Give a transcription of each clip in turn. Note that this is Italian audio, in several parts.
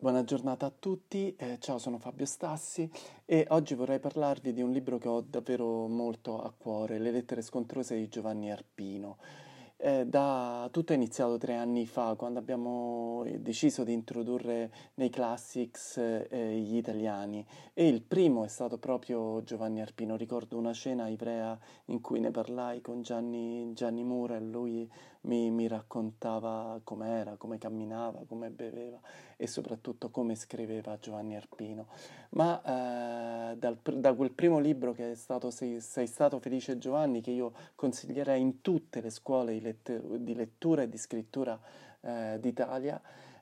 Buona giornata a tutti, eh, ciao sono Fabio Stassi e oggi vorrei parlarvi di un libro che ho davvero molto a cuore, Le lettere scontrose di Giovanni Arpino. Eh, da, tutto è iniziato tre anni fa, quando abbiamo eh, deciso di introdurre nei classics eh, gli italiani e il primo è stato proprio Giovanni Arpino. Ricordo una cena ivrea in cui ne parlai con Gianni, Gianni Mura e lui mi, mi raccontava com'era, come camminava, come beveva e soprattutto come scriveva Giovanni Arpino. Ma eh, dal, da quel primo libro che è stato sei, sei, stato felice Giovanni, che io consiglierei in tutte le scuole di, lett- di lettura e di scrittura eh, d'Italia,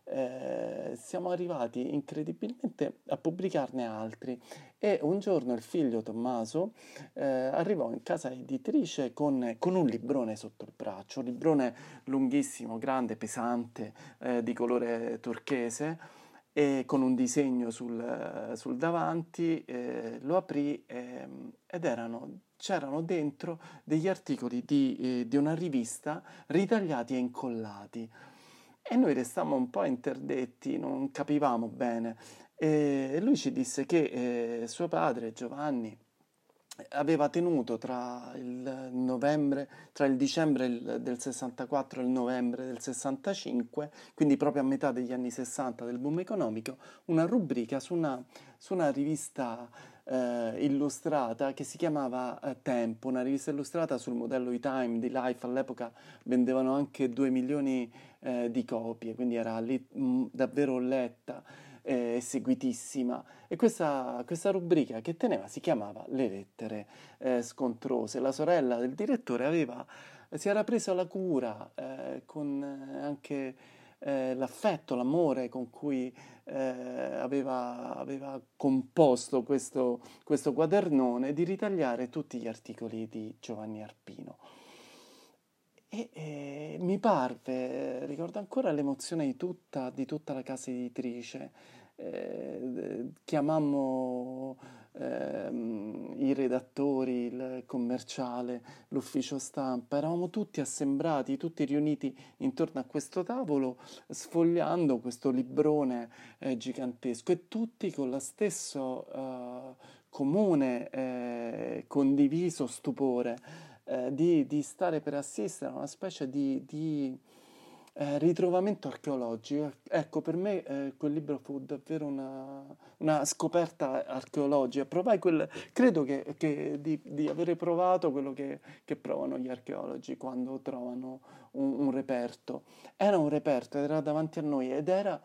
eh, siamo arrivati incredibilmente a pubblicarne altri e un giorno il figlio Tommaso eh, arrivò in casa editrice con, con, un librone sotto il braccio, un librone lunghissimo, grande, pesante, eh, di colore turchese e con un disegno sul, sul davanti, eh, lo aprì ehm, ed erano c'erano dentro degli articoli di, eh, di, una rivista ritagliati e incollati. E noi restammo un po' interdetti, non capivamo bene. E lui ci disse che eh, suo padre, Giovanni, aveva tenuto tra il, novembre, tra il dicembre del 64 e il novembre del 65, quindi proprio a metà degli anni 60 del boom economico, una rubrica su una, su una rivista eh, illustrata che si chiamava eh, Tempo, una rivista illustrata sul modello e-time di Life, all'epoca vendevano anche 2 milioni eh, di copie, quindi era lì, mh, davvero letta e seguitissima. E questa, questa, rubrica che teneva si chiamava Le lettere eh, scontrose. La sorella del direttore aveva, si era presa la cura eh, con anche eh, l'affetto, l'amore con cui eh, aveva, aveva, composto questo, questo quadernone di ritagliare tutti gli articoli di Giovanni Arpino. E, e mi parve, ricordo ancora l'emozione di tutta, di tutta la casa editrice. Eh, chiamammo ehm, i redattori, commerciale, l'ufficio stampa, eravamo tutti assembrati, tutti riuniti intorno a questo tavolo, sfogliando questo librone eh, gigantesco. E tutti con lo stesso eh, comune, eh, condiviso stupore eh, di, di, stare per assistere a una specie di, di eh, ritrovamento archeologico. Ecco, per me eh, quel libro fu davvero una, una scoperta archeologica. Provai quel, credo che, che di, di, avere provato quello che, che, provano gli archeologi quando trovano un, un reperto. Era un reperto, era davanti a noi ed era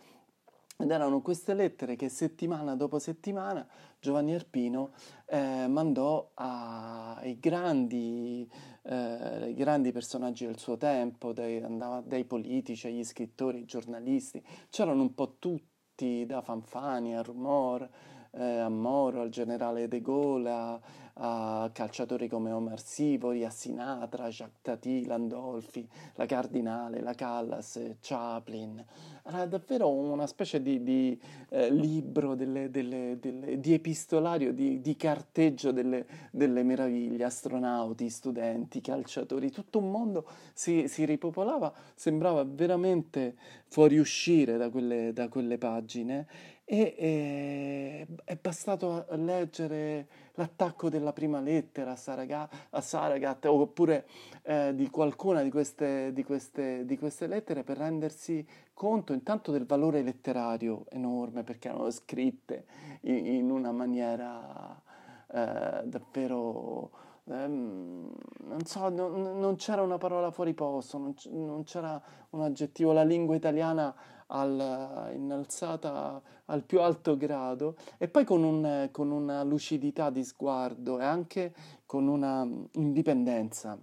ed erano queste lettere che settimana dopo settimana Giovanni Arpino eh, mandò ai grandi, eh, grandi, personaggi del suo tempo, dai, andava dai politici agli scrittori, ai giornalisti, c'erano un po' tutti, da Fanfani a Rumor, eh, a Moro, al generale De Gaulle, a, calciatori come Omar Sivori, a Sinatra, Jacques Tati, Landolfi, la Cardinale, la Callas, Chaplin. Era davvero una specie di, di eh, libro, delle, delle, delle, di epistolario, di, di carteggio delle, meraviglie, astronauti, studenti, calciatori, tutto un mondo si, si ripopolava, sembrava veramente fuoriuscire da quelle, da quelle pagine. E, e è bastato leggere l'attacco della prima lettera a, Saragat, a Saragat oppure eh, di qualcuna di queste, di, queste, di queste, lettere per rendersi conto intanto del valore letterario enorme perché erano scritte in, in una maniera eh, davvero ehm, non so, non, non, c'era una parola fuori posto, non, non, c'era un aggettivo, la lingua italiana al, innalzata al più alto grado e poi con, un, con una lucidità di sguardo e anche con una indipendenza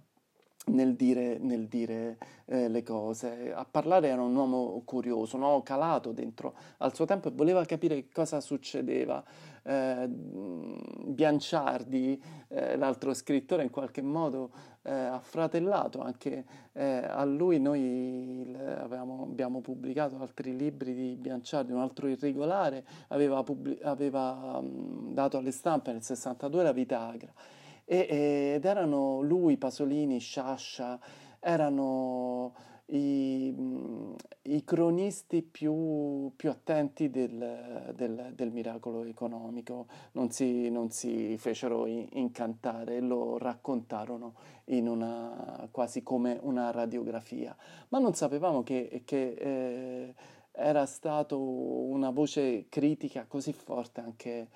nel dire, nel dire eh, le cose. A parlare era un uomo curioso, no? calato dentro al suo tempo e voleva capire cosa succedeva. Eh, Bianciardi, eh, l'altro scrittore, in qualche modo eh, ha fratellato anche eh, a lui. Noi avevamo, abbiamo pubblicato altri libri di Bianciardi, un altro irregolare, aveva, pubblic- aveva um, dato alle stampe nel 62 la Vitagra e, ed erano lui, Pasolini, Sciascia, erano i, i cronisti più, più attenti del, del, del, miracolo economico. Non si, non si fecero incantare, lo raccontarono in una, quasi come una radiografia, ma non sapevamo che, che eh, era stata una voce critica così forte anche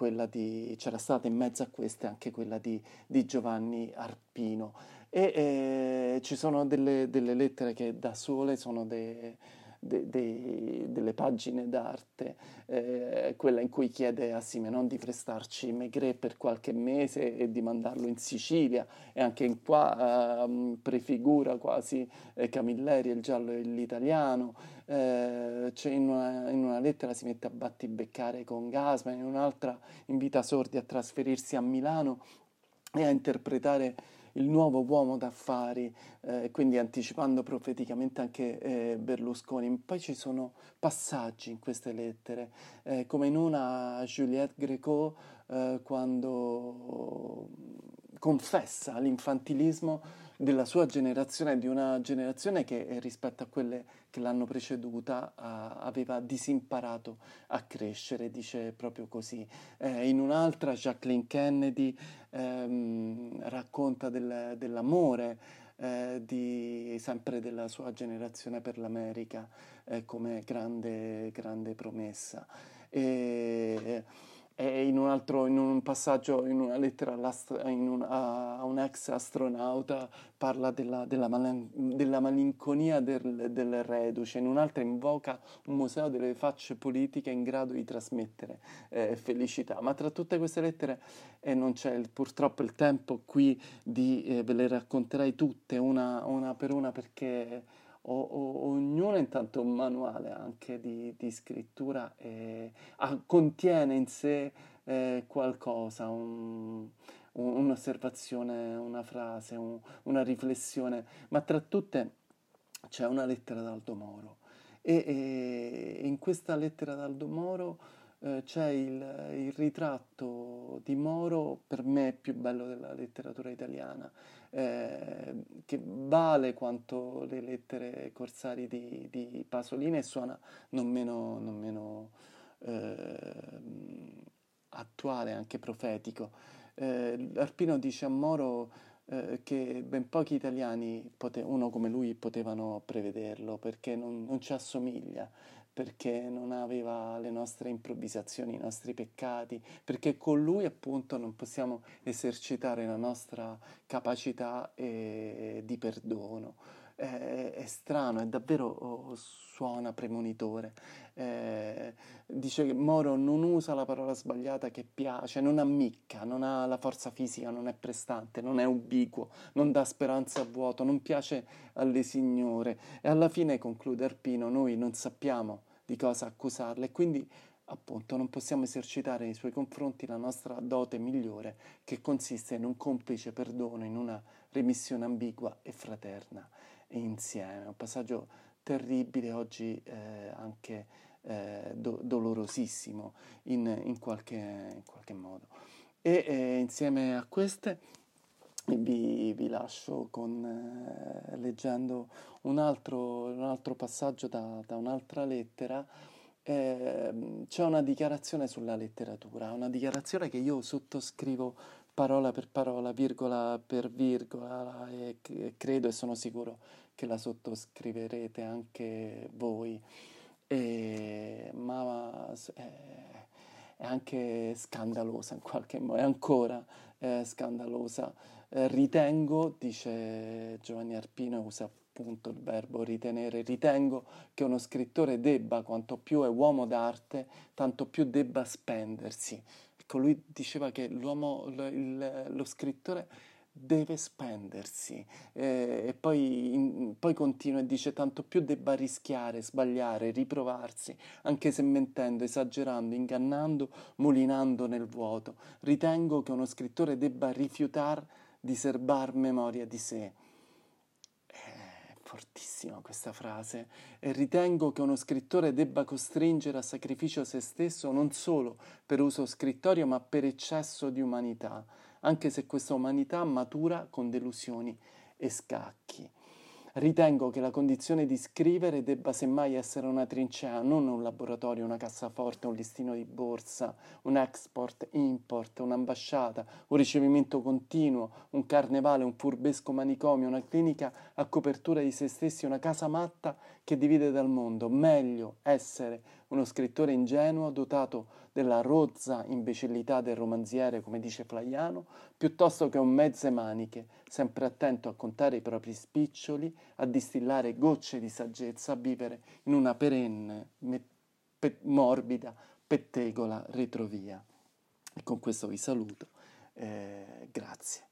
quella di, c'era stata in mezzo a queste anche quella di, di Giovanni Arpino. E eh, ci sono delle, delle, lettere che da sole sono de, de, de, delle pagine d'arte, eh, quella in cui chiede a Simenon di prestarci Maigret per qualche mese e di mandarlo in Sicilia e anche in qua eh, prefigura quasi eh, Camilleri, il giallo e l'italiano, eh, in una, in, una, lettera si mette a battibeccare con Gasman, in un'altra invita Sordi a trasferirsi a Milano e a interpretare il nuovo uomo d'affari, eh, quindi anticipando profeticamente anche eh, Berlusconi. Poi ci sono passaggi in queste lettere, eh, come in una Juliette Greco eh, quando confessa l'infantilismo della sua generazione, di una generazione che eh, rispetto a quelle che l'hanno preceduta uh, aveva disimparato a crescere, dice proprio così. Eh, in un'altra Jacqueline Kennedy ehm, racconta del, dell'amore eh, di, sempre della sua generazione per l'America eh, come grande, grande promessa. E, e in un altro in un passaggio, in una lettera un, a un ex astronauta, parla della, della, malen- della malinconia del, del, reduce, in un'altra invoca un museo delle facce politiche in grado di trasmettere eh, felicità. Ma tra tutte queste lettere eh, non c'è il, purtroppo il tempo qui di eh, ve le racconterai tutte una, una per una perché o, o, ognuno intanto un manuale anche di, di scrittura e, ah, contiene in sé eh, qualcosa, un, un, un'osservazione, una frase, un, una riflessione, ma tra tutte c'è una lettera d'Aldo Moro. E, e in questa lettera d'Aldo Moro eh, c'è il, il, ritratto di Moro per me più bello della letteratura italiana eh, che vale quanto le lettere corsari di, di Pasolini e suona non meno, non meno eh, attuale, anche profetico. Eh, Arpino dice a Moro eh, che ben pochi italiani, pote- uno come lui, potevano prevederlo perché non, non ci assomiglia perché non aveva le nostre improvvisazioni, i nostri peccati, perché con lui appunto non possiamo esercitare la nostra capacità eh, di perdono. Eh, è strano, è davvero oh, suona premonitore. Eh, dice che Moro non usa la parola sbagliata che piace, non ammicca, non ha la forza fisica, non è prestante, non è ubiquo, non dà speranza a vuoto, non piace alle signore. E alla fine, conclude Arpino, noi non sappiamo di cosa accusarle e quindi appunto non possiamo esercitare nei suoi confronti la nostra dote migliore che consiste in un complice perdono, in una remissione ambigua e fraterna insieme. Un passaggio terribile oggi eh, anche eh, do- dolorosissimo in, in, qualche, in, qualche, modo. E eh, insieme a queste vi, vi lascio con, eh, leggendo un altro, un altro passaggio da, da, un'altra lettera. Eh, c'è una dichiarazione sulla letteratura, una dichiarazione che io sottoscrivo parola per parola, virgola per virgola e, e credo e sono sicuro che la sottoscriverete anche voi. E, ma è, è anche scandalosa in qualche modo, è ancora eh, scandalosa eh, ritengo, dice Giovanni Arpino, usa appunto il verbo ritenere, ritengo che uno scrittore debba, quanto più è uomo d'arte, tanto più debba spendersi. Lui diceva che l'uomo, il, lo scrittore deve spendersi eh, e poi, in, poi, continua e dice tanto più debba rischiare, sbagliare, riprovarsi, anche se mentendo, esagerando, ingannando, mulinando nel vuoto. Ritengo che uno scrittore debba rifiutare di serbar memoria di sé. È fortissima questa frase e ritengo che uno scrittore debba costringere a sacrificio se stesso non solo per uso scrittorio ma per eccesso di umanità, anche se questa umanità matura con delusioni e scacchi. Ritengo che la condizione di scrivere debba semmai essere una trincea, non un laboratorio, una cassaforte, un listino di borsa, un export, import, un'ambasciata, un ricevimento continuo, un carnevale, un furbesco manicomio, una clinica a copertura di se stessi, una casa matta che divide dal mondo. Meglio essere uno scrittore ingenuo dotato della rozza imbecillità del romanziere, come dice Flaiano, piuttosto che un mezze maniche, sempre attento a contare i propri spiccioli, a distillare gocce di saggezza, a vivere in una perenne, me- pe- morbida, pettegola retrovia. E con questo vi saluto. Eh, grazie.